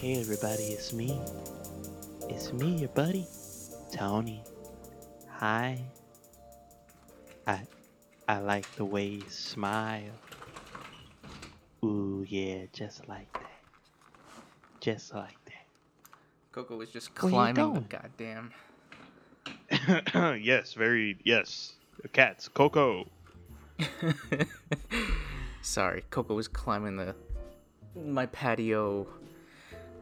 Hey everybody, it's me. It's me, your buddy, Tony. Hi. I I like the way you smile. Ooh yeah, just like that. Just like that. Coco was just Where you climbing the going? goddamn. yes, very yes. Cats, Coco. Sorry, Coco was climbing the my patio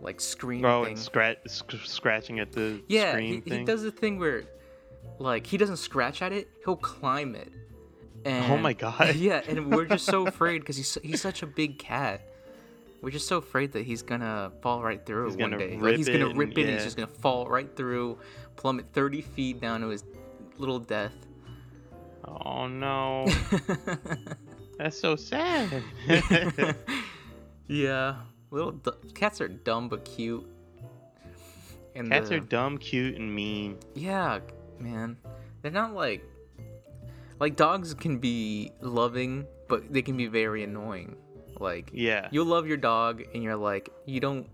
like screen Oh, thing. and scratch, sc- scratching at the yeah, screen he, he does the thing where like he doesn't scratch at it, he'll climb it. And, Oh my God. Yeah, and we're just so afraid because he's he's such a big cat. We're just so afraid that he's gonna fall right through He's one day. Like, he's gonna rip it and he's just gonna fall right through, plummet 30 feet down to his little death. Oh no, that's so sad. yeah, little d- cats are dumb but cute. And Cats the- are dumb, cute, and mean. Yeah, man. They're not like like dogs can be loving, but they can be very annoying. Like Yeah. you'll love your dog and you're like you don't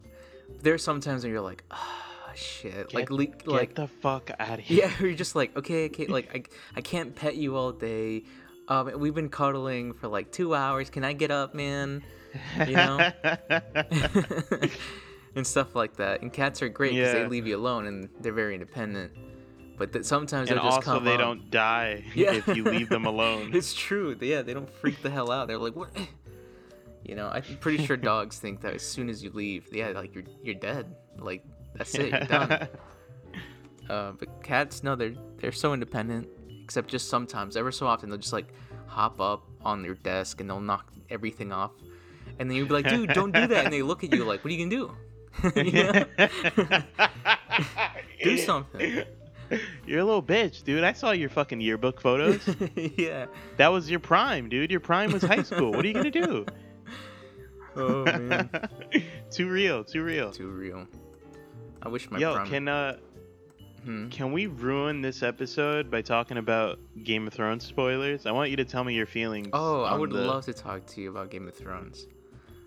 there's sometimes when you're like ah shit like le- Get like the fuck out of here. yeah you're just like okay okay like I, I can't pet you all day um we've been cuddling for like two hours can i get up man you know? And stuff like that. And cats are great because Yeah. they leave you alone and they're very independent. But that sometimes they'll just also, come they up. don't die Yeah. if you leave them alone. it's true. Yeah they don't freak the hell out. They're like what? You know i'm pretty sure dogs think that as soon as you leave yeah like you're you're dead. Like that's it. You're done. Uh, but cats no they're they're so independent except just sometimes. Ever so often they'll just like hop up on your desk and they'll knock everything off and then you'd be like dude don't do that and they look at you like what are you gonna do You do something You're a little bitch, dude. I saw your fucking yearbook photos. yeah that was your prime, dude. Your prime was high school. What are you gonna do? oh man too real, too real. too real i wish my Yo, prime- can uh, Hmm? can we ruin this episode by talking about Game of Thrones spoilers? I want you to tell me your feelings. Oh, I would the- love to talk to you about Game of Thrones.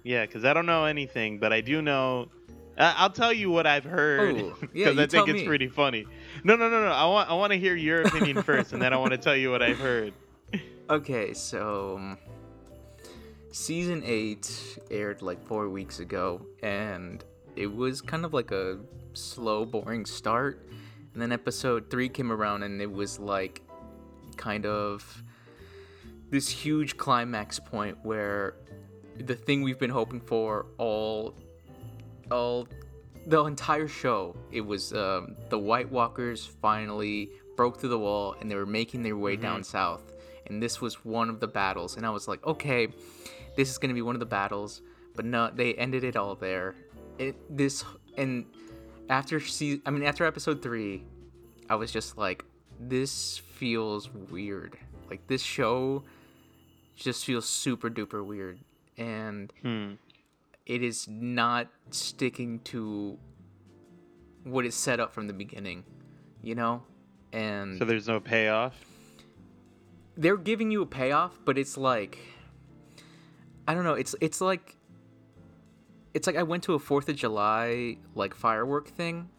Yeah, because I don't know anything, but I do know. I- I'll tell you what I've heard Oh, because yeah, you I think tell it's me. pretty funny. No, no, no, no. I want I want to hear your opinion first, and then I want to tell you what I've heard. Okay, so um, season eight aired like four weeks ago, and it was kind of like a slow, boring start. And then episode three came around, and it was like kind of this huge climax point where the thing we've been hoping for all all the entire show. It was um, the white walkers finally broke through the wall and they were making their way down south. And this was one of the battles. And i was like okay this is going to be one of the battles. But no they ended it all there. It this and after see i mean after episode three i was just like this feels weird. Like this show just feels super duper weird and Hmm. it is not sticking to what is set up from the beginning, you know? And So there's no payoff. they're giving you a payoff, but it's like I don't know, it's it's like it's like I went to a 4th of July like firework thing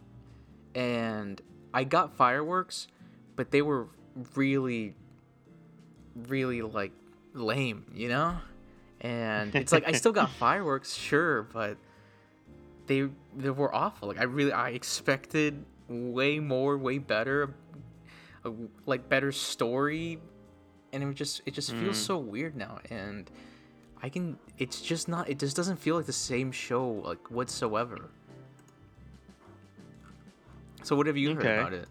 and I got fireworks, but they were really really like lame, you know? And it's like I still got fireworks, sure, but they they were awful. Like I really I expected way more, way better, a, like better story, and it was just it just feels so weird now. And I can it's just not it just doesn't feel like the same show like whatsoever. So what have you Okay. heard about it?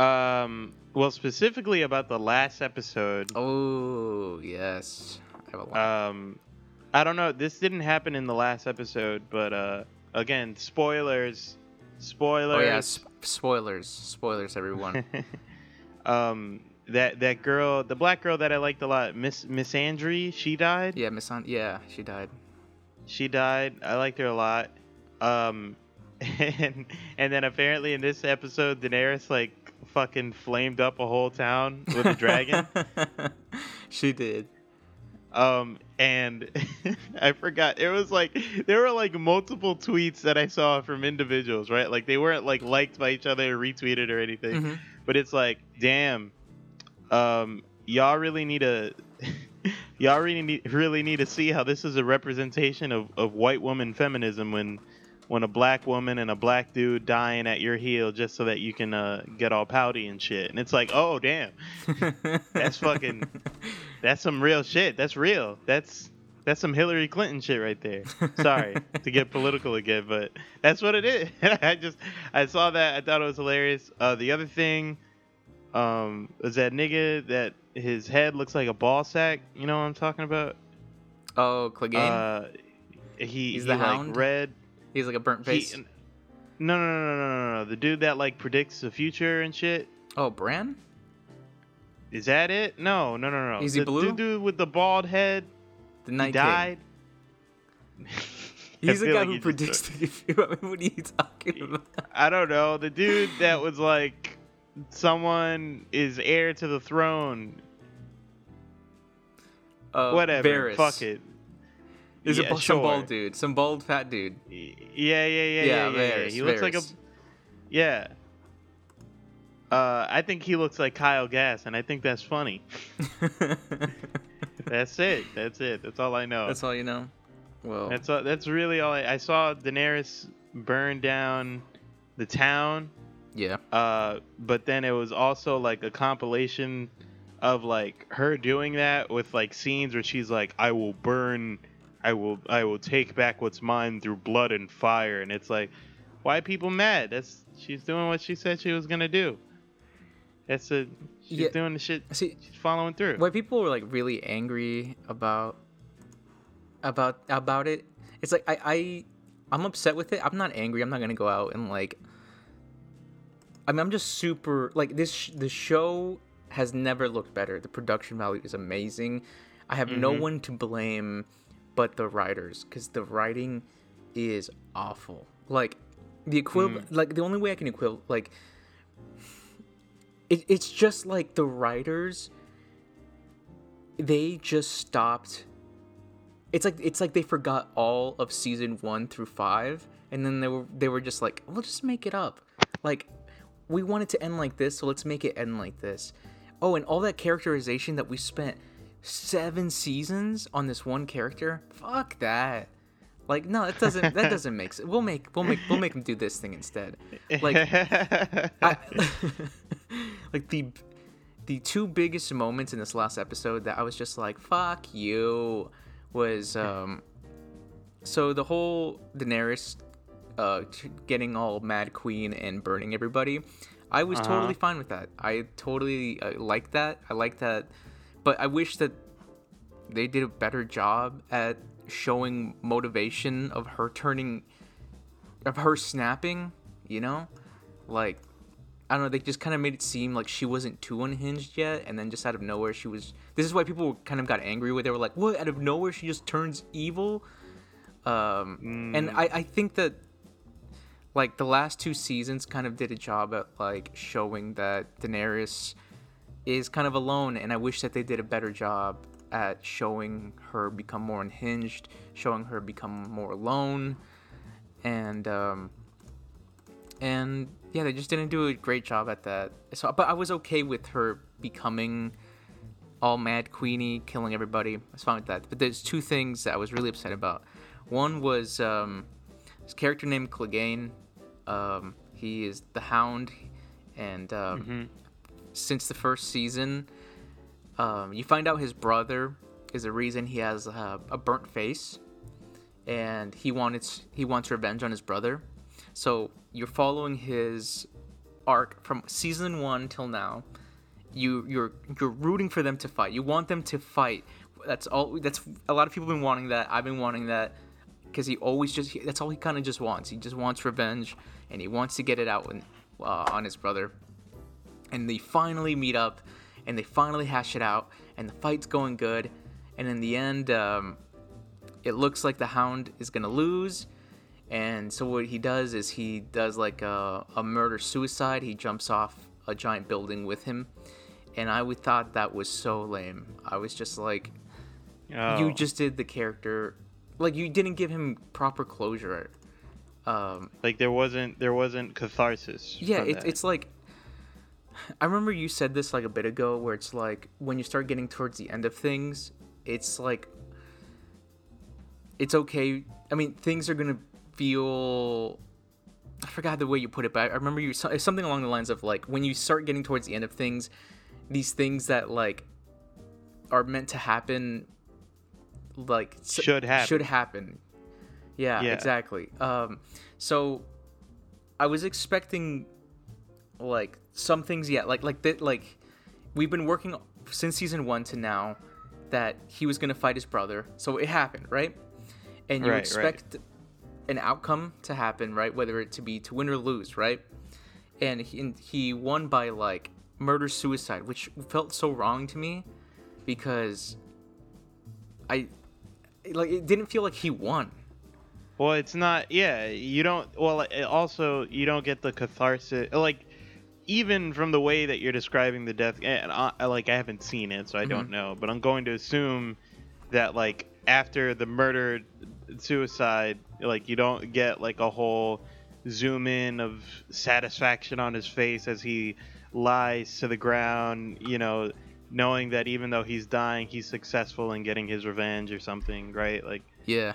Um. Well, specifically about the last episode. Oh yes, A lot. Um, I don't know. This didn't happen in the last episode, but uh, again, spoilers. Spoilers. oh yeah, sp- spoilers, spoilers, everyone. um, that that girl, the black girl that I liked a lot, Miss Miss Andre, she died. yeah, Miss An- yeah, she died. She died. I liked her a lot. Um, and and then apparently in this episode, Daenerys like fucking flamed up a whole town with a dragon. she did. Um, and I forgot it was like there were like multiple tweets that I saw from individuals, right? Like they weren't like liked by each other or retweeted or anything, Mhm. but it's like, damn, um, y'all really need to. Y'all really need, really need to see how this is a representation of, of white woman feminism when when a black woman and a black dude dying at your heel just so that you can uh, get all pouty and shit. And it's like, oh damn, That's fucking- that's some real shit. That's real. That's that's some Hillary Clinton shit right there. Sorry to get political again, but that's what it is. I just I saw that. I thought it was hilarious. Uh, the other thing um, was that nigga that his head looks like a ball sack. You know what I'm talking about? oh, Clegane. Uh, he He's he the like Hound? red. He's like a burnt face. He, no, no, no, no, no, no, no. The dude that like predicts the future and shit. oh, Bran. Is that it? No, no, no, no. Is he the, blue? The dude with the bald head. The He Night King. died. He's the guy like who predicts the future. What are you talking about? I don't know. The dude that was like, someone is heir to the throne. Uh, Whatever. Varys. Fuck it. There's Yeah, a, some bald dude, some bald fat dude. Yeah, yeah, yeah, yeah, Yeah, yeah. yeah, Varys, He looks like a. Yeah. Uh, I think he looks like Kyle Gass, and I think that's funny. That's it. That's it. That's all I know. That's all you know. Well, That's all, that's really all I, I saw. Daenerys burn down the town, yeah. uh, but then it was also like a compilation of like her doing that with like scenes where she's like, "I will burn, I will, I will take back what's mine through blood and fire," and it's like, why are people mad? That's she's doing what she said she was gonna do. That's a she's Yeah. doing the shit. See, She's following through. why people were like really angry about about about it it's like i i i'm upset with it i'm not angry i'm not gonna go out and like i mean i'm just super like this the show has never looked better the production value is amazing i have no Mhm. one to blame but the writers because the writing is awful like the equivalent like the only way i can equivalent like it, it's just like the writers they just stopped. It's like it's like they forgot all of season one through five and then they were they were just like we'll just make it up. Like we want it to end like this so let's make it end like this. Oh and all that characterization that we spent seven seasons on this one character? Fuck that. Like no it doesn't that doesn't make sense we'll make we'll make we'll make them do this thing instead. Like I, like the the two biggest moments in this last episode that I was just like, "Fuck you," was um. So the whole Daenerys, uh, getting all mad queen and burning everybody, I was Uh-huh. totally fine with that. I totally uh, like that. I like that, but I wish that they did a better job at showing motivation of her turning, of her snapping. You know, like I don't know, they just kind of made it seem like she wasn't too unhinged yet, and then just out of nowhere she was. This is why people kind of got angry with. They were like, "What? Out of nowhere she just turns evil." Um, and I, I think that like the last two seasons kind of did a job at like showing that Daenerys is kind of alone, and I wish that they did a better job at showing her become more unhinged, showing her become more alone, and um, and yeah, they just didn't do a great job at that. So, but I was okay with her becoming all mad queenie, killing everybody. I was fine with that. But there's two things that I was really upset about. One was um, this character named Clegane. Um, he is the Hound, and um, Mhm. since the first season, um, you find out his brother is the reason he has uh, a burnt face, and he wanted he wants revenge on his brother. So you're following his arc from season one till now. You you're you're rooting for them to fight. You want them to fight. That's all. That's a lot of people have been wanting that. I've been wanting that because he always just he- that's all he kind of just wants. He just wants revenge and he wants to get it out when, uh, on his brother. And they finally meet up and they finally hash it out and the fight's going good. And in the end, um, it looks like the Hound is gonna lose. And so what he does is he does like a, a murder suicide. He jumps off a giant building with him, and I would thought that was so lame. I was just like, Oh. you just did the character like you didn't give him proper closure. Um, like there wasn't there wasn't catharsis. yeah, from it, it's like I remember you said this like a bit ago, where it's like when you start getting towards the end of things, it's like it's okay. I mean, things are gonna feel. I forgot the way you put it, but I remember you something along the lines of like when you start getting towards the end of things, these things that like are meant to happen, like Should happen. Should happen. Yeah, Yeah. exactly. Um, so I was expecting like some things yeah like like that like we've been working since season one to now that he was gonna fight his brother so it happened right and you Right, right. An outcome to happen right whether it to be to win or lose right and he, and he won by like murder suicide which felt so wrong to me because i like it didn't feel like he won Well, it's not. Yeah, you don't. Well, also you don't get the catharsis. Like, even from the way that you're describing the death, eh, and I, like I haven't seen it, so I don't mm-hmm. know. But I'm going to assume that like after the murder, suicide, like you don't get like a whole zoom in of satisfaction on his face as he lies to the ground. You know, knowing that even though he's dying, he's successful in getting his revenge or something, right? Like yeah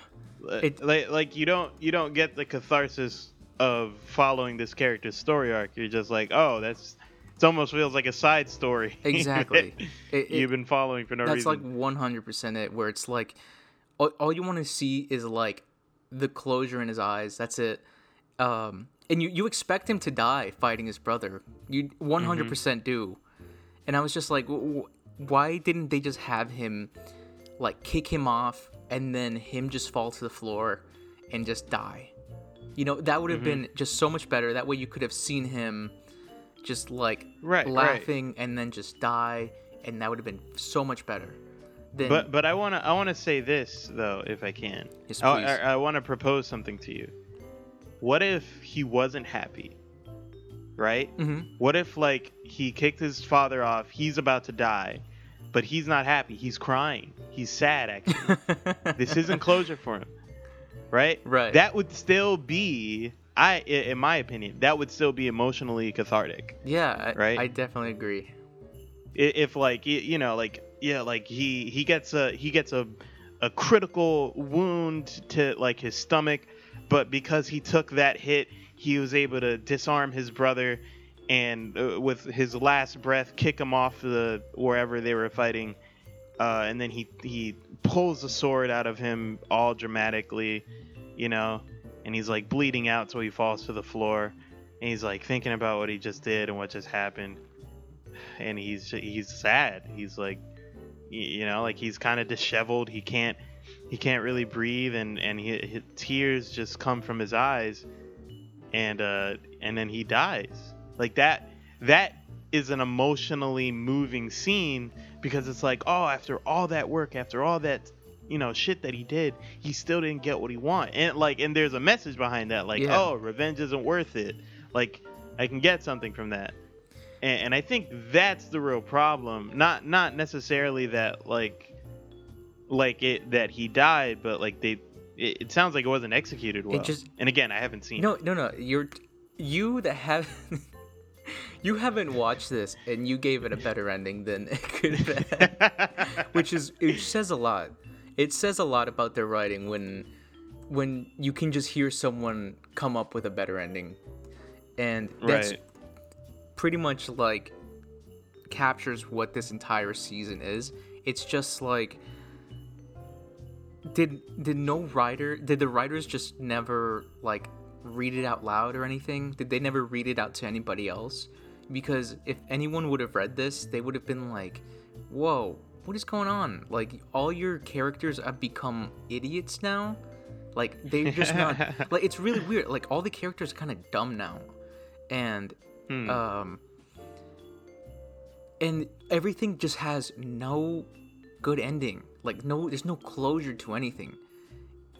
uh, It- like, like you don't you don't get the catharsis of following this character's story arc. You're just like, oh, that's it almost feels like a side story. Exactly. It- You've been following for no That's like 100% it, where it's like all, all you want to see is like the closure in his eyes. That's it. Um, and you, you expect him to die fighting his brother. You 100% do. And I was just like, w- w- why didn't they just have him like kick him off and then him just fall to the floor and just die? You know, that would have Mm-hmm. been just so much better. That way you could have seen him just like Right, right. laughing and then just die and that would have been so much better. Then But but I wanna I wanna say this though, if I can. Yes, I. I, I want to propose something to you. What if he wasn't happy? Right? Mhm. What if like he kicked his father off, he's about to die, but he's not happy. He's crying. He's sad actually. this isn't closure for him right Right. that would still be i i- in my opinion that would still be emotionally cathartic yeah, I, Right? I definitely agree. If like you know like yeah like he he gets a he gets a a critical wound to like his stomach but because he took that hit he was able to disarm his brother and uh, with his last breath kick him off the wherever they were fighting. Uh, and then he he pulls the sword out of him all dramatically you know and he's like bleeding out so he falls to the floor. And he's like thinking about what he just did and what just happened. And he's he's sad. He's like, you know, like he's kind of disheveled. He can't he can't really breathe, and and he, his tears just come from his eyes, and uh and then he dies. Like that that is an emotionally moving scene because it's like, oh, after all that work, after all that you know shit that he did he still didn't get what he want and like and there's a message behind that like Yeah. oh revenge isn't worth it like i can get something from that and, and I think that's the real problem. Not not necessarily that like like it that he died, but like they. It, it sounds like it wasn't executed well. just- and again, I haven't seen. No, no, no. You're you that have you haven't watched this and you gave it a better ending than it could have had, which is it says a lot. It says a lot about their writing when when you can just hear someone come up with a better ending, and that's Right. Pretty much like captures what this entire season is. It's just like did did no writer did the writers just never like read it out loud or anything? Did they never read it out to anybody else? Because if anyone would have read this, they would have been like, "Whoa, what is going on? Like all your characters have become idiots now? Like they're just not like it's really weird. Like all the characters kind of dumb now." And Hmm. um and everything just has no good ending like no there's no closure to anything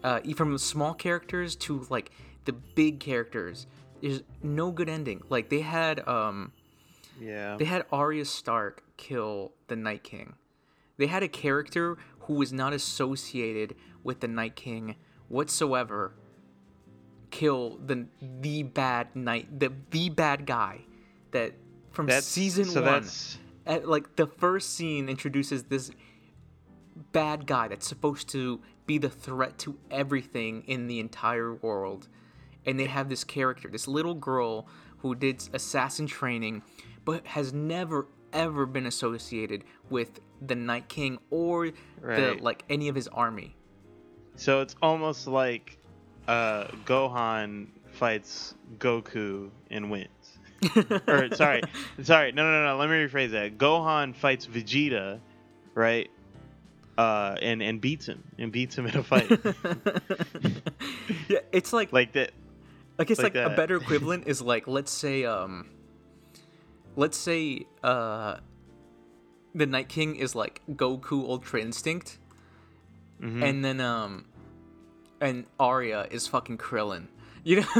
uh from small characters to like the big characters there's no good ending like they had um yeah. they had Arya Stark kill the Night King. They had a character who was not associated with the Night King whatsoever kill the the bad night the the bad guy that from That's season so one at, like the first scene introduces this bad guy that's supposed to be the threat to everything in the entire world. And they have this character this little girl who did assassin training but has never ever been associated with the night king or the like any of his army. So it's almost like uh Gohan fights Goku and wins. or sorry, sorry, no, no, no, no. Let me rephrase that. Gohan fights Vegeta, right? Uh, and and beats him and beats him in a fight. yeah it's like like that. I guess like like, a better equivalent is like let's say um let's say uh the Night King is like Goku Ultra Instinct Mhm. and then um and Arya is fucking Krillin. You know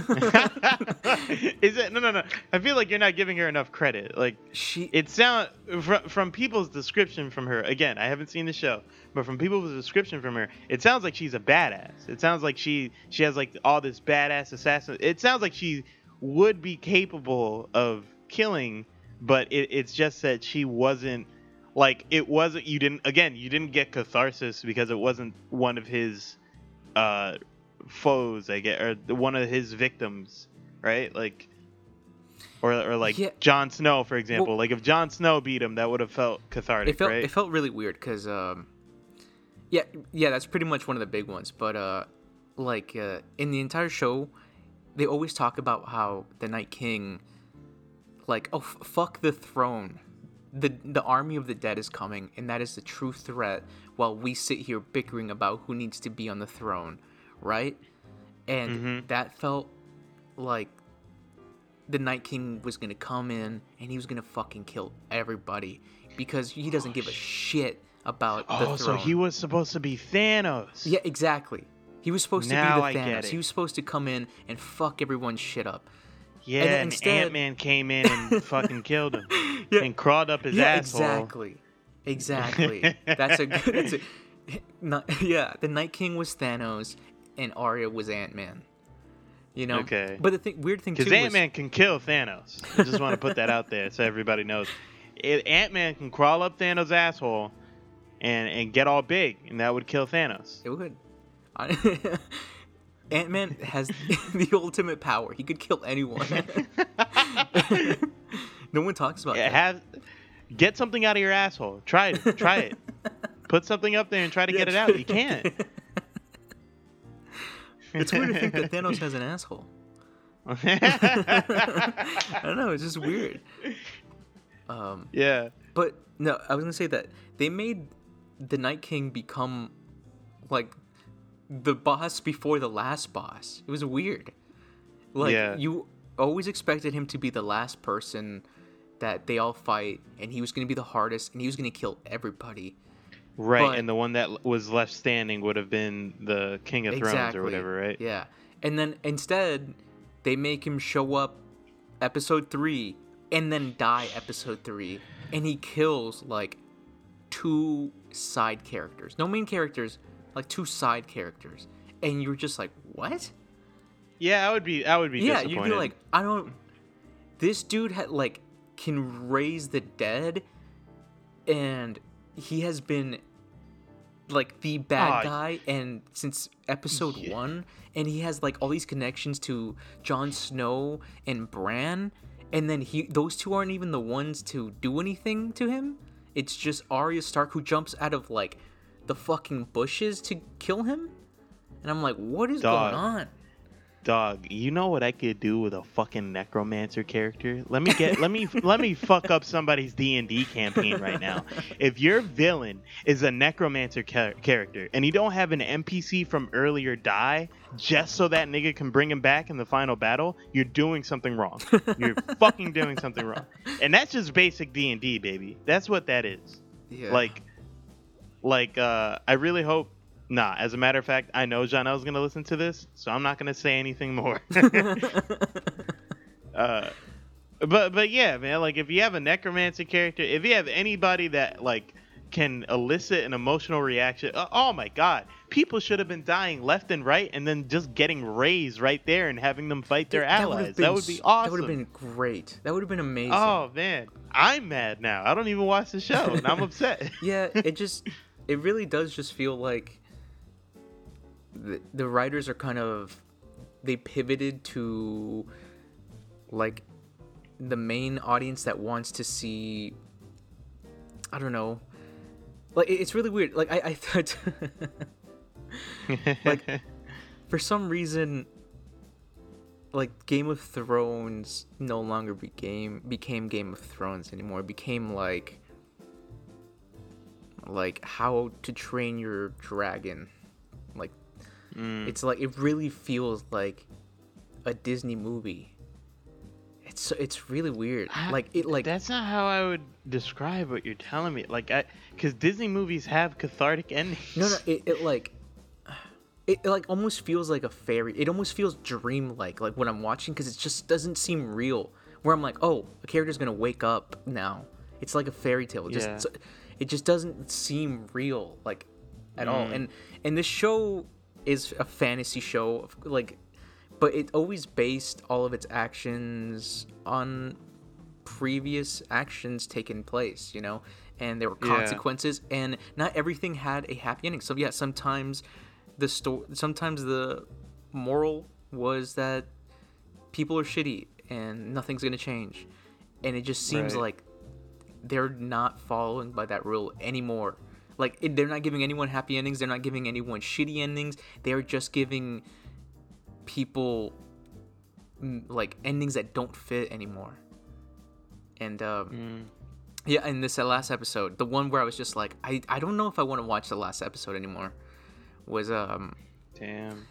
Is it no, no, no? I feel like you're not giving her enough credit. Like she it sound from, from people's description from her again i haven't seen the show but from people's description from her it sounds like she's a badass it sounds like she she has like all this badass assassin it sounds like she would be capable of killing but it, it's just that she wasn't like it wasn't you didn't again you didn't get catharsis because it wasn't one of his uh foes i get or one of his victims right like or, or like Yeah. Jon Snow, for example. Well- like if Jon Snow beat him, that would have felt cathartic, it felt right? it felt really weird cuz um yeah yeah that's pretty much one of the big ones but uh like uh in the entire show they always talk about how the Night King like oh f- fuck the throne the the army of the dead is coming and that is the true threat while we sit here bickering about who needs to be on the throne right and Mhm. that felt like the night king was gonna come in and he was gonna fucking kill everybody because he doesn't give a shit about the oh, so he was supposed to be Thanos. yeah exactly he was supposed Now to be the get Thanos. He was supposed to come in and fuck everyone's shit up. yeah. and And, Ant Man came in and fucking killed him Yeah. and crawled up his yeah, asshole. exactly. Exactly. That's a good. That's a. Not, yeah, the Night King was Thanos, and Arya was Ant Man. You know. Okay. But the thing, weird thing too Because Ant was Man can kill Thanos. I just want to put that out there so everybody knows. Ant Man can crawl up Thanos' asshole and and get all big, and that would kill Thanos. it would. Ant Man has the ultimate power. He could kill anyone. no one talks about Yeah, that. have get something out of your asshole. Try it. Try it. Put something up there and try to Yeah, get it out. You can't. it's weird to think that Thanos has an asshole. I don't know. It's just weird. Um, yeah. But no, I was gonna say that they made the Night King become like the boss before the last boss. It was weird. Like Yeah. you always expected him to be the last person that they all fight, and he was gonna be the hardest, and he was gonna kill everybody. Right, But- and the one that was left standing would have been the King of Thrones or whatever, right? Yeah, and then instead they make him show up episode three and then die episode three, and he kills like two side characters, no main characters, like two side characters, and you're just like, what? Yeah, I would be. I would be yeah, you'd be like, I don't. This dude had like can raise the dead, and he has been like the bad Ah, guy, and since episode Yeah. one, and he has like all these connections to Jon Snow and Bran, and then he those two aren't even the ones to do anything to him. It's just Arya Stark who jumps out of like the fucking bushes to kill him, and I'm like, what is Dog. going on? Dog, you know what I could do with a fucking necromancer character? Let me get let me let me fuck up somebody's D&D campaign right now. If your villain is a necromancer char- character and you don't have an NPC from earlier die just so that nigga can bring him back in the final battle, you're doing something wrong. You're fucking doing something wrong. And that's just basic D&D, baby. That's what that is. Yeah. Like like uh I really hope Nah, as a matter of fact, I know Janelle's gonna listen to this, so I'm not gonna say anything more. uh, but but yeah, man, like if you have a necromancer character, if you have anybody that like can elicit an emotional reaction. Uh, oh my god, people should have been dying left and right, and then just getting raised right there and having them fight their That- allies. been That would be awesome. That would have been great. That would have been amazing. Oh man, I'm mad now. I don't even watch the show, and I'm upset. yeah, it just it really does just feel like the, the writers are kind of they pivoted to like the main audience that wants to see I don't know. Like it's really weird. Like I, I thought like- for some reason like Game of Thrones no longer became became Game of Thrones anymore. It became like like how to train your dragon. Mm. it's like it really feels like a Disney movie. It's it's really weird. I- Like it like that's not how I would describe what you're telling me. Like I, because Disney movies have cathartic endings. no no it, it like it like almost feels like a fairy. It almost feels dreamlike like when I'm watching because it just doesn't seem real. Where I'm like, oh, a character's gonna wake up now. It's like a fairy tale. It just Yeah. it just doesn't seem real like at all. Mm. And and this show is a fantasy show of, like but it always based all of its actions on previous actions taken place, you know, and there were Yeah. consequences, and not everything had a happy ending. So yeah, sometimes the story, sometimes the moral was that people are shitty and nothing's gonna change, and it just seems Right. like they're not following by that rule anymore. Like it, they're not giving anyone happy endings. They're not giving anyone shitty endings. They are just giving people mm, like endings that don't fit anymore. And um, Mm. yeah, in this last episode, the one where I was just like, I, I don't know if I want to watch the last episode anymore, was um Damn.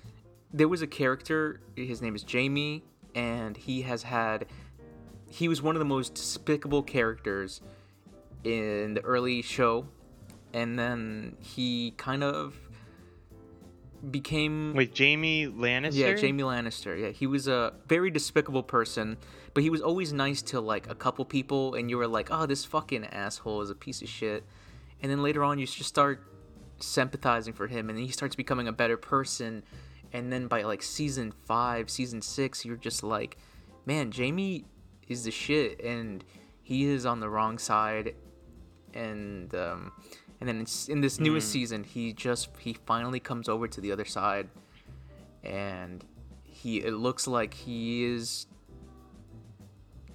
there was a character. His name is Jaime, and he has had. He was one of the most despicable characters in the early show, and then he kind of became Wait, Jaime Lannister. yeah, Jaime Lannister. Yeah, he was a very despicable person, but he was always nice to like a couple people, and you were like, "Oh, this fucking asshole is a piece of shit." And then later on, you just start sympathizing for him, and then he starts becoming a better person. And then by like season five, season six, you're just like, "Man, Jaime is the shit," and he is on the wrong side. And um, and then in this newest hmm. season, he just he finally comes over to the other side. And he it looks like he is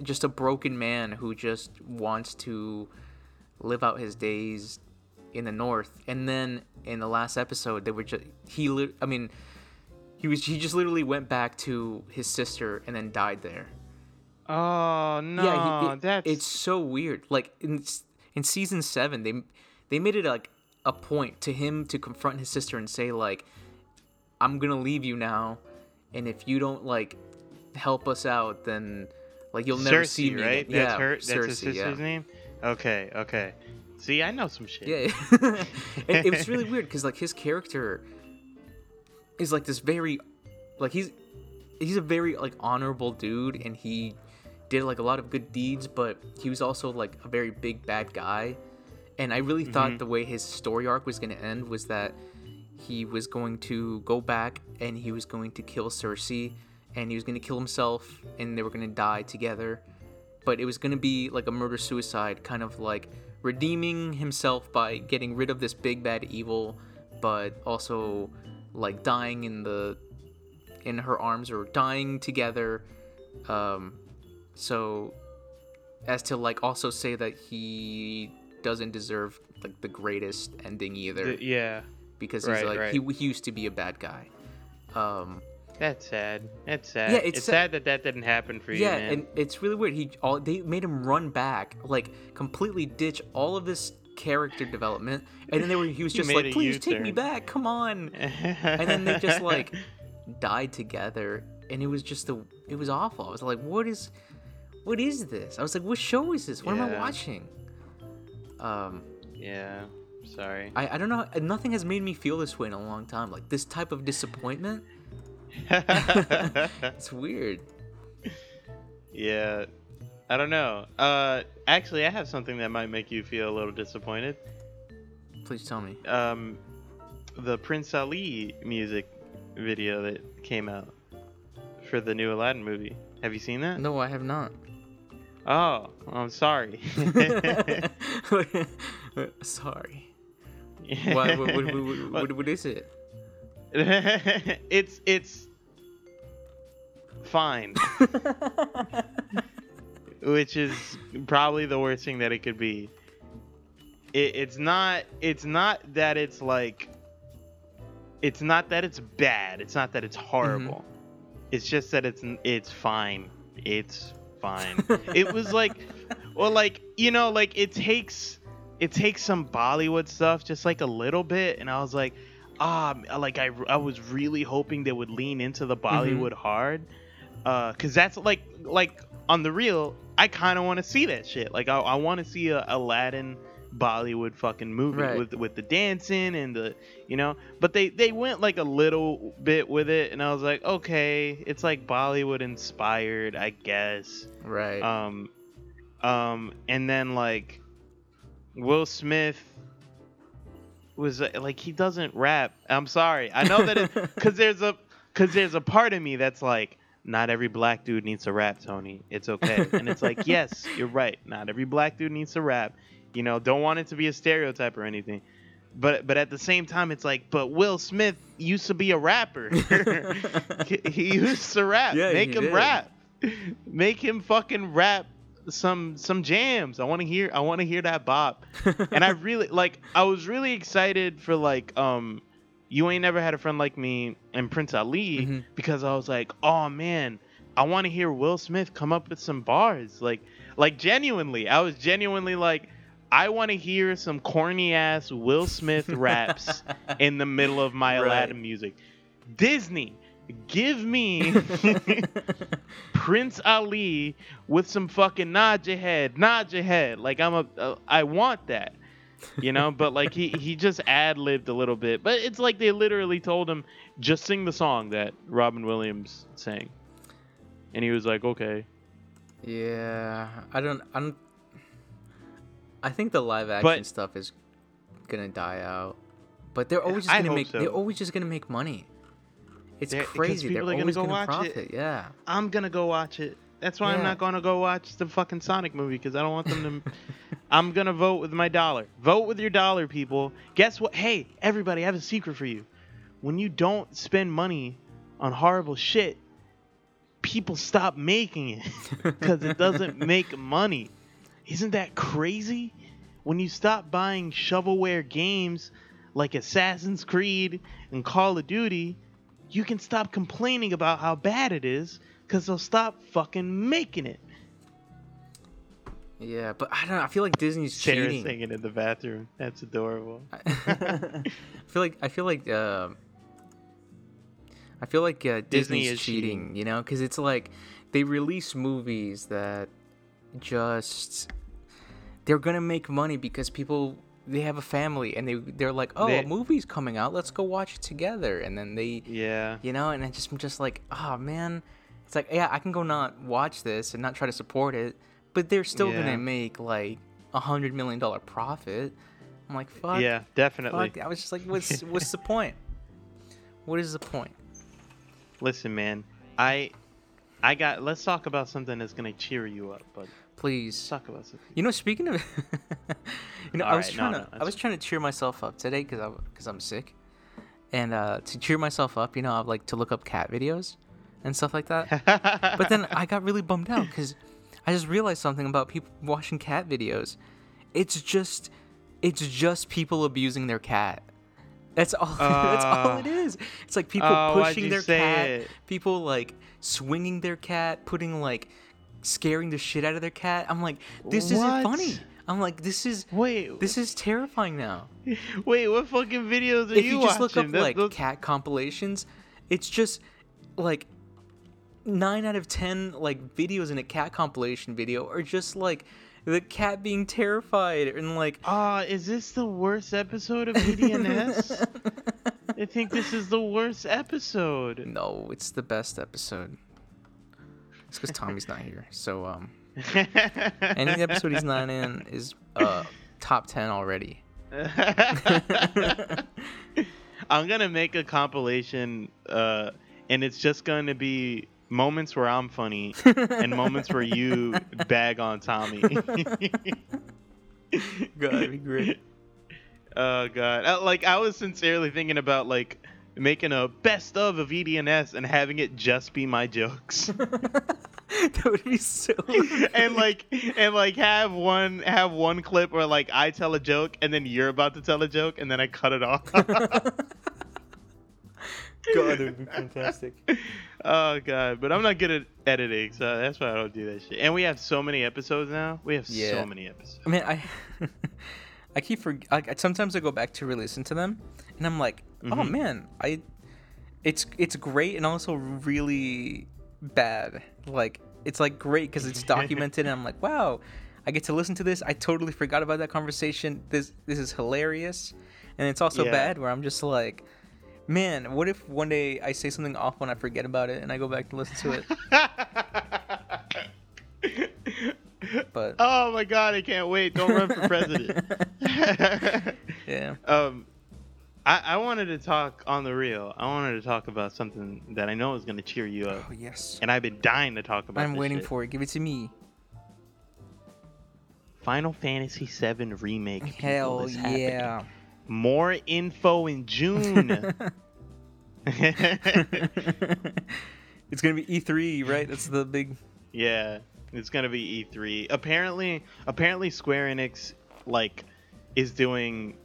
just a broken man who just wants to live out his days in the north. And then in the last episode they were just he i mean he was he just literally went back to his sister and then died there. Oh no, yeah he, it- that's it's so weird. Like in in season 7 they they made it like a point to him to confront his sister and say like i'm gonna leave you now and if you don't like help us out then like you'll never Cersei, see me right? again. That's yeah her. That's his sister's yeah. name. Okay, okay. See, I know some shit. Yeah, it was really weird because like his character is like this very, like he's he's a very like honorable dude, and he did like a lot of good deeds, but he was also like a very big bad guy. And I really thought the way his story arc was going to end was that he was going to go back and he was going to kill Cersei, and he was going to kill himself, and they were going to die together. But it was going to be like a murder suicide kind of like redeeming himself by getting rid of this big bad evil but also like dying in the in her arms or dying together. Um so as to like also say that he doesn't deserve like the greatest ending either. Th- yeah, because he's right, like right. he, he used to be a bad guy. Um that's sad. That's sad. Yeah, it's it's sad- sad that that didn't happen for you, yeah man. and it's really weird. He all they made him run back like completely ditch all of this character development. And then they were he was just made like please take me back. Come on. And then they just like died together. And it was just the it was awful. I was like what is what is this? I was like what show is this? What am i watching um yeah. Sorry. I, I don't know nothing has made me feel this way in a long time like this type of disappointment it's weird yeah. I don't know. Uh, actually, I have something that might make you feel a little disappointed. Please tell me. um, the Prince Ali music video that came out for the new Aladdin movie. Have you seen that? No, I have not. Oh, I'm sorry. Sorry. What, what, what, what, is it? it's it's fine, which is probably the worst thing that it could be. It, it's not. It's not that it's like. It's not that it's bad. It's not that it's mm-hmm. horrible. It's just that it's it's fine. It's fine. it was like, well, like you know, like it takes it takes some Bollywood stuff, just like a little bit, and I was like, ah, like I I was really hoping they would lean into the Bollywood hard, uh, cause that's like like on the real, I kind of want to see that shit. Like I I want to see a Aladdin Bollywood fucking movie Right. with with the dancing and the you know, but they they went like a little bit with it, and I was like, okay, it's like Bollywood inspired, I guess. Right. um um and then like will smith was uh, like he doesn't rap. I'm sorry. I know that it because there's a because there's a part of me that's like not every black dude needs to rap tony. It's okay. And it's like yes you're right. Not every black dude needs to rap you know don't want it to be a stereotype or anything. But but at the same time it's like but will smith used to be a rapper. He, used to rap. Yeah, make him did. rap. Make him fucking rap some some jams. I want to hear i want to hear that bop. And i really like i was really excited for like um you ain't never had a friend like me and prince ali Mhm. because i was like oh man. I want to hear will smith come up with some bars. Like like genuinely. I was genuinely like i want to hear some corny ass will smith raps in the middle of my Right. aladdin music disney give me Prince Ali with some fucking nod your head, nod your head. Like I'm a, uh, I want that, you know. But like he he just ad libbed a little bit. But it's like they literally told him just sing the song that Robin Williams sang, and he was like, okay. yeah, I don't. I don't. I think the live action But- stuff is gonna die out, but they're always just gonna make. so. They're always just gonna make money. It's They're- crazy. They're are gonna always go gonna, watch it. profit. Yeah. I'm gonna go watch it. That's why I'm not gonna go watch the fucking Sonic movie because I don't want them to. I'm gonna vote with my dollar. Vote with your dollar, people. Guess what? Hey, everybody, I have a secret for you. When you don't spend money on horrible shit, people stop making it because it doesn't make money. Isn't that crazy? When you stop buying shovelware games like Assassin's Creed and Call of Duty, you can stop complaining about how bad it is because they'll stop fucking making it. Yeah, but I don't know. I feel like Disney's Sarah cheating. singing in the bathroom. That's adorable. I feel like I feel like uh, I feel like uh, Disney Disney's is cheating, cheating. you know, because it's like they release movies that just they're gonna make money because people they have a family and they they're like, oh, They- a movie's coming out, let's go watch it together, and then they Yeah. you know, and I just I'm just like, oh man, it's like yeah, I can go not watch this and not try to support it, but they're still Yeah. gonna make like a hundred million dollar profit. I'm like, fuck. Yeah, definitely. Fuck, I was just like, what's what's the point? What is the point? Listen, man. I I got let's talk about something that's gonna cheer you up, but Please. talk about something. You know, speaking of, you know, I was Alright, no, trying no, to, I was trying to cheer myself up today because I, because I'm sick, and uh, to cheer myself up, you know, I like to look up cat videos and stuff like that. but then I got really bummed out because I just realized something about people watching cat videos. It's just, it's just people abusing their cat. That's all. that's all Uh, it is. It's like people oh, pushing their cat, it? people like swinging their cat, putting like scaring the shit out of their cat. I'm like, this isn't funny. I'm like, this is Wait, this is terrifying now. wait, what fucking videos are if you, you just look up That- like those- cat compilations, it's just like nine out of ten like videos in a cat compilation video are just like the cat being terrified and like Ah, is this the worst episode of BDNS? I think this is the worst episode. no, it's the best episode. It's because Tommy's not here. So um, any episode he's not in is uh top ten already. I'm gonna make a compilation, uh, and it's just gonna be moments where I'm funny and moments where you bag on Tommy. God, that'd be great. Oh god! Uh, Like I was sincerely thinking about like making a best of of EDNS and having it just be my jokes. that would be so. and like and like have one have one clip where like I tell a joke and then you're about to tell a joke and then I cut it off. God, that would be fantastic. oh god, but I'm not good at editing, so that's why I don't do that shit. And we have so many episodes now. We have Yeah. so many episodes. I mean, I I keep for like sometimes I go back to re-listen to them, and I'm like, oh Mhm. man, I it's it's great and also really bad. Like it's like great because it's documented, and I'm like, wow, I get to listen to this. I totally forgot about that conversation. This this is hilarious, and it's also Yeah. bad where I'm just like. Man, what if one day I say something awful and I forget about it and I go back to listen to it? But oh my god, I can't wait! Don't run for president. yeah, um, I, I wanted to talk on the real. I wanted to talk about something that I know is going to cheer you up, oh yes, and I've been dying to talk about. It. I'm waiting shit. for it. Give it to me. Final Fantasy VII remake. Hell yeah. More info in June. it's gonna be E3, right? That's the big. yeah, it's gonna be E3. Apparently, apparently Square Enix like is doing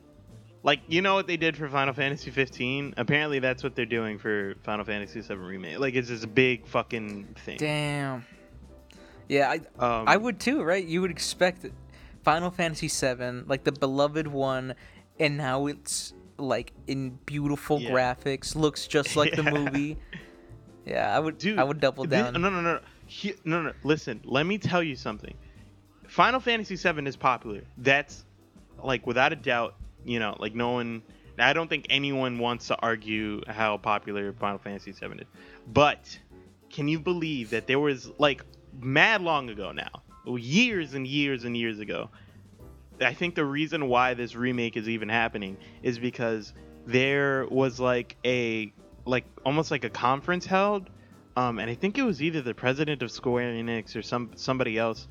like you know what they did for Final Fantasy 15. Apparently, that's what they're doing for Final Fantasy 7 remake. Like it's this big fucking thing. Damn. Yeah, I Um, I would too, right? You would expect Final Fantasy 7, like the beloved one, and now it's like in beautiful Yeah. graphics, looks just like the movie. Yeah, I would. Dude, I would double down. no, no, no, he, no, no. Listen, let me tell you something. Final Fantasy 7 is popular. That's like without a doubt. You know, like no one. I don't think anyone wants to argue how popular Final Fantasy VII is. But can you believe that there was like mad long ago now, years and years and years ago. I think the reason why this remake is even happening is because there was like a like almost like a conference held um, and I think it was either the president of Square Enix or some somebody else,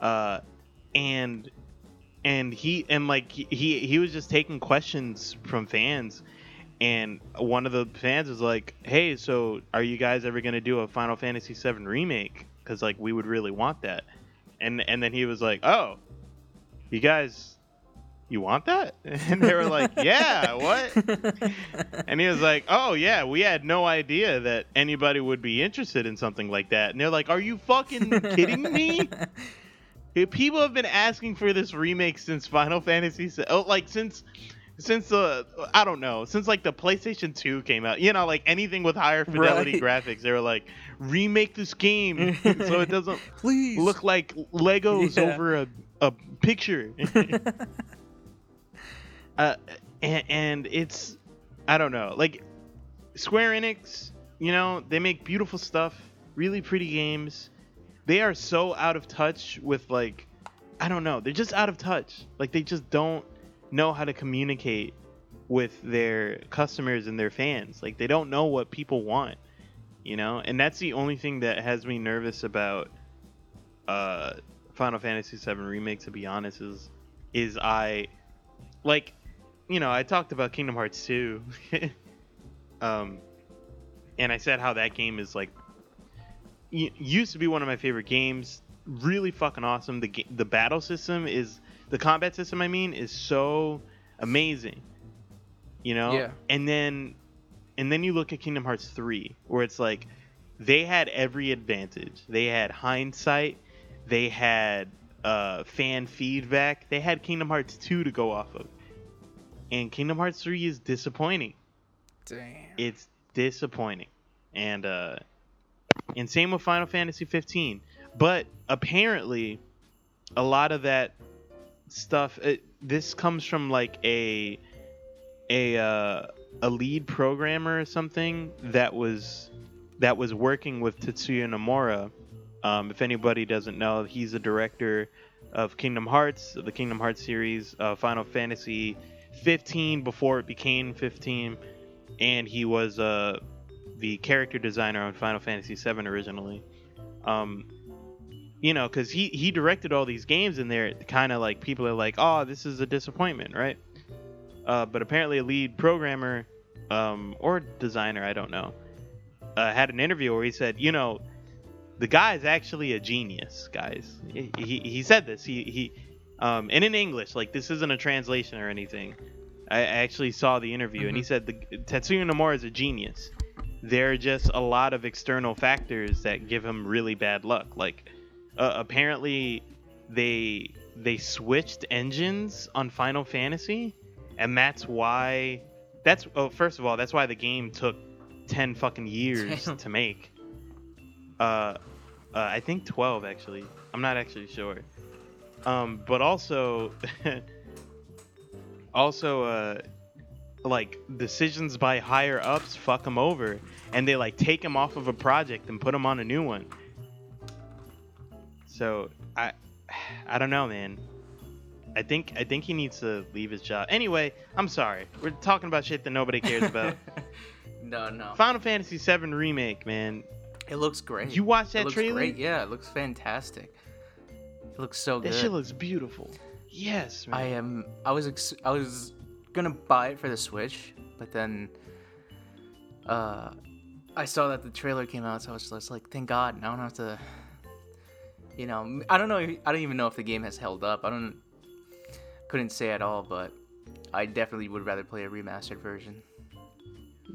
uh, and and he and like he he was just taking questions from fans, and one of the fans was like, "Hey, so are you guys ever gonna do a Final Fantasy VII remake? Because like we would really want that," and and then he was like, "Oh, you guys." You want that? And they were like, "Yeah, what?" And he was like, "Oh yeah, we had no idea that anybody would be interested in something like that." And they're like, "Are you fucking kidding me?" People have been asking for this remake since Final Fantasy, oh, like since since the I don't know, since like the PlayStation 2 came out. You know, like anything with higher fidelity Right. graphics, they were like, "Remake this game so it doesn't Please look like Legos Yeah. over a a picture." uh, and, and it's I don't know, like Square Enix, you know, they make beautiful stuff, really pretty games. They are so out of touch with like I don't know, they're just out of touch. Like they just don't know how to communicate with their customers and their fans. Like they don't know what people want, you know? And that's the only thing that has me nervous about uh Final Fantasy 7 remake to be honest is is I like you know, I talked about Kingdom Hearts 2. um and I said how that game is like used to be one of my favorite games. Really fucking awesome. The the battle system is the combat system I mean is so amazing. You know? Yeah. And then and then you look at Kingdom Hearts 3 where it's like they had every advantage. They had hindsight, they had uh, fan feedback, they had Kingdom Hearts 2 to go off of. And Kingdom Hearts 3 is disappointing Damn. it's disappointing and uh and same with final fantasy 15 but apparently a lot of that stuff it, this comes from like a a uh a lead programmer or something that was that was working with Tetsuya Nomura. Um if anybody doesn't know he's the director of Kingdom Hearts the Kingdom Hearts series uh Final Fantasy 15 before it became 15, and he was uh, the character designer on Final Fantasy VII originally. Um, you know, because he he directed all these games in there. Kind of like people are like, oh, this is a disappointment, right? Uh, but apparently, a lead programmer um, or designer, I don't know, uh, had an interview where he said, you know, the guy is actually a genius, guys. He, he, he said this. He he, um, and in English, like this isn't a translation or anything. I actually saw the interview, and he said the Tetsuya Nomura is a genius. There are just a lot of external factors that give him really bad luck. Like uh, apparently, they they switched engines on Final Fantasy, and that's why. That's oh, first of all, that's why the game took ten fucking years Damn. to make. Uh, uh, I think twelve actually. I'm not actually sure. Um, but also, also, uh, like decisions by higher ups fuck them over, and they like take him off of a project and put him on a new one. So I, I don't know, man. I think I think he needs to leave his job. Anyway, I'm sorry. We're talking about shit that nobody cares about. no, no. Final Fantasy VII remake, man. It looks great. You watched it that looks trailer? Great. Yeah, it looks fantastic. It looks so That good. shit looks beautiful. Yes, man. I am. I was. Ex- I was gonna buy it for the Switch, but then, uh, I saw that the trailer came out, so I was just like, "Thank God, now I don't have to." You know, I don't know. if- I don't even know if the game has held up. I don't. Couldn't say at all, but I definitely would rather play a remastered version.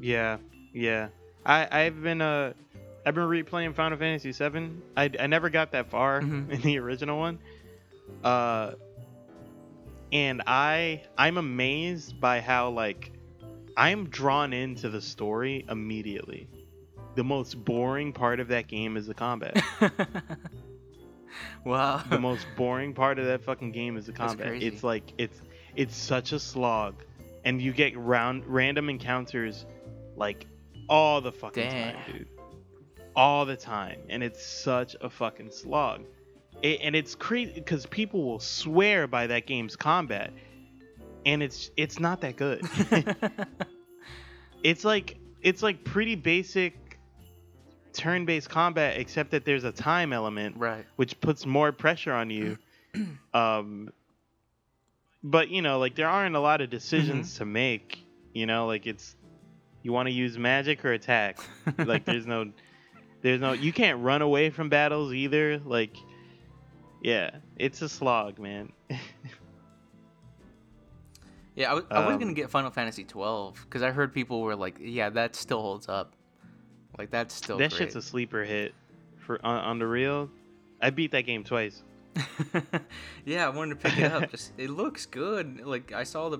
Yeah, yeah. I I've been uh I've been replaying Final Fantasy VII. I I never got that far Mhm. in the original one. Uh and I I'm amazed by how like I'm drawn into the story immediately. The most boring part of that game is the combat. wow. the most boring part of that fucking game is the combat. It's like it's it's such a slog, and you get round random encounters like all the fucking Damn. time, dude. All the time, and it's such a fucking slog. It, and it's crazy because people will swear by that game's combat, and it's it's not that good. it's like it's like pretty basic turn-based combat, except that there's a time element right. which puts more pressure on you. um, but you know, like there aren't a lot of decisions to make. You know, like it's you want to use magic or attack. like there's no, there's no. You can't run away from battles either. Like, yeah, it's a slog, man. Yeah, I was, was Um, gonna get Final Fantasy 12 because I heard people were like, "Yeah, that still holds up. Like that's still that great." shit's a sleeper hit for on, on the real. I beat that game twice. yeah, I wanted to pick it up. Just it looks good. Like I saw the,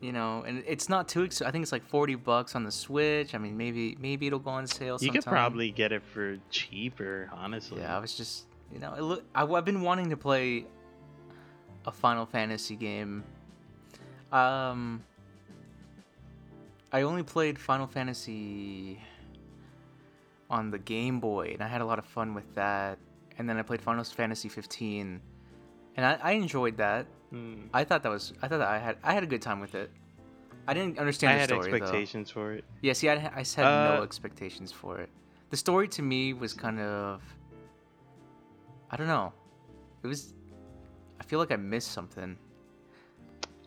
you know, and it's not too. Ex- I think it's like 40 bucks on the Switch. I mean, maybe maybe it'll go on sale. You could probably get it for cheaper, honestly. Yeah, I was just, you know, look, I, I've been wanting to play a Final Fantasy game. Um, I only played Final Fantasy on the Game Boy, and I had a lot of fun with that. And then I played Final Fantasy 15, and I, I enjoyed that. Hmm. I thought that was, I thought that I had, I had a good time with it. I didn't understand I the had story though. expectations for it. Yeah, see, I, I had no Uh, expectations for it. The story to me was kind of. I don't know. It was. I feel like I missed something.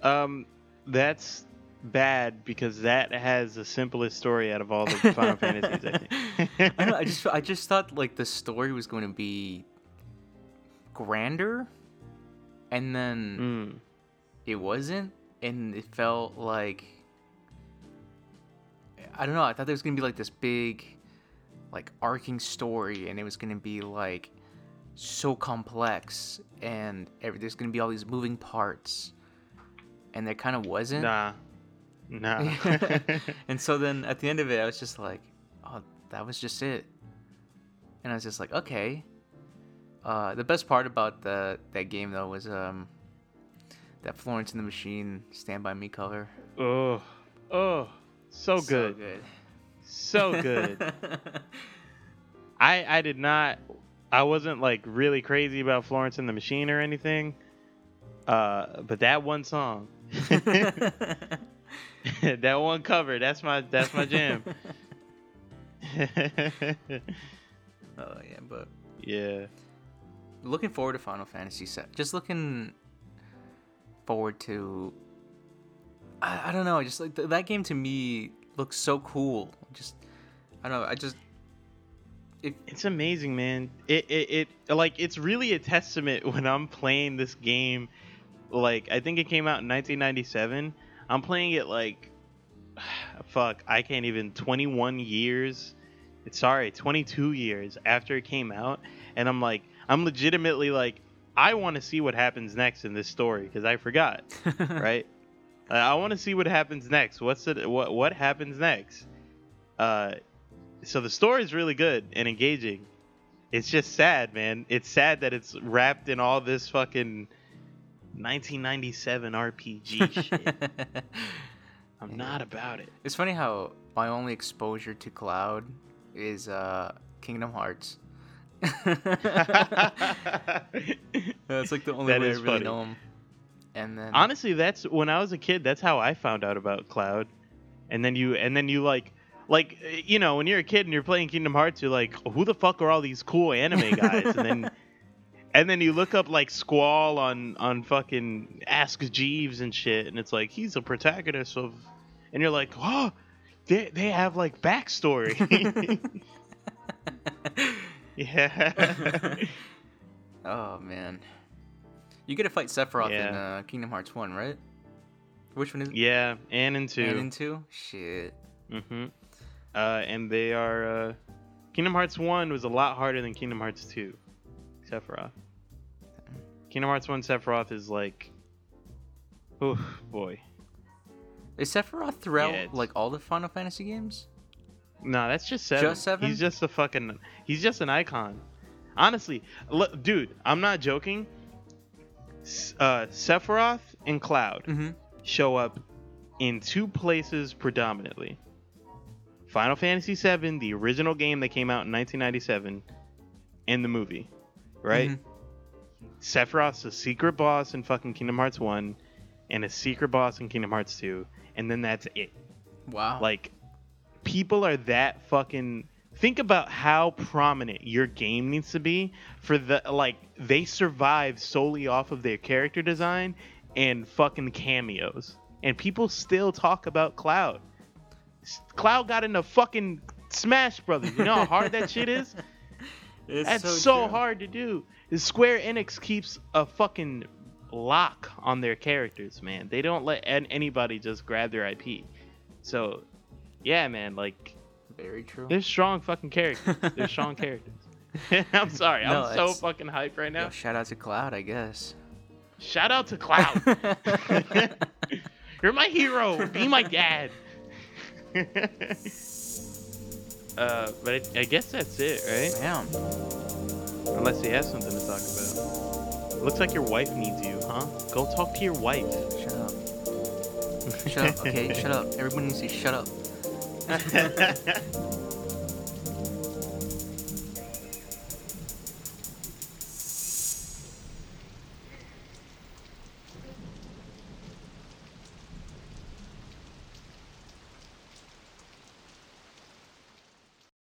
Um, that's bad because that has the simplest story out of all the Final Fantasies. I think. I, know, I just I just thought like the story was going to be grander, and then Mm. it wasn't, and it felt like I don't know. I thought there was gonna be like this big, like arcing story, and it was gonna be like so complex, and every, there's gonna be all these moving parts, and there kind of wasn't. Nah, nah. and so then at the end of it, I was just like, oh, that was just it. And I was just like, okay. Uh, the best part about the that game though was um that Florence and the Machine Stand by Me cover. oh, oh, so good, So good. so good. I I did not. I wasn't like really crazy about Florence and the Machine or anything. Uh, but that one song, that one cover, that's my that's my jam. oh yeah, but yeah. looking forward to Final Fantasy set. Just looking forward to. I, I don't know. Just like th- that game to me looks so cool. Just I don't know. I just it, It's amazing, man. It, it it like it's really a testament when I'm playing this game. Like I think it came out in 1997. I'm playing it like fuck, I can't even 21 years. Sorry, 22 years after it came out and I'm like I'm legitimately like I want to see what happens next in this story because I forgot, right? I want to see what happens next. What's it what what happens next? Uh so the story is really good and engaging. It's just sad, man. It's sad that it's wrapped in all this fucking 1997 RPG shit. I'm not about it. It's funny how my only exposure to Cloud is uh Kingdom Hearts. That's like the only That way I really funny. know him. And then Honestly, that's when I was a kid. That's how I found out about Cloud. And then you, and then you like, like you know, when you're a kid and you're playing Kingdom Hearts, you're like, who the fuck are all these cool anime guys? and then, and then you look up like Squall on on fucking Ask Jeeves and shit, and it's like he's a protagonist of, and you're like, oh, they they have like backstory. yeah. oh man, you get to fight Sephiroth in uh, Kingdom Hearts One, right? Which one is it? yeah, and in two. And in two? Shit. Mm-hmm. Uh, and they are. Uh, Kingdom Hearts One was a lot harder than Kingdom Hearts Two. Sephiroth. Kingdom Hearts One Sephiroth is like. Oh boy. Is Sephiroth throughout Yeah, like all the Final Fantasy games? No, that's just seven. Just seven? He's just a fucking. He's just an icon. Honestly, look, dude, I'm not joking. Uh, Sephiroth and Cloud Mm-hmm. show up in two places predominantly. Final Fantasy VII, the original game that came out in 1997, and the movie, right? Mhm. Sephiroth's a secret boss in fucking Kingdom Hearts 1 and a secret boss in Kingdom Hearts 2, and then that's it. Wow. Like, people are that fucking. Think about how prominent your game needs to be for the. Like, they survive solely off of their character design and fucking cameos. And people still talk about Cloud. Cloud got in into fucking Smash Brothers. You know how hard that shit is? It's That's so, true. hard to do. The Square Enix keeps a fucking lock on their characters, man. They don't let anybody just grab their IP. So, yeah, man, like Very true. they're strong fucking characters. They're strong characters. I'm sorry, No, I'm so fucking hyped right now. Yo, shout out to Cloud, I guess. Shout out to Cloud. You're my hero. Be my dad. uh, but I, I guess that's it, right? Damn. Unless you have something to talk about. Looks like your wife needs you, huh? Go talk to your wife. Shut up. Shut up. Okay, shut up. Everyone needs to shut up.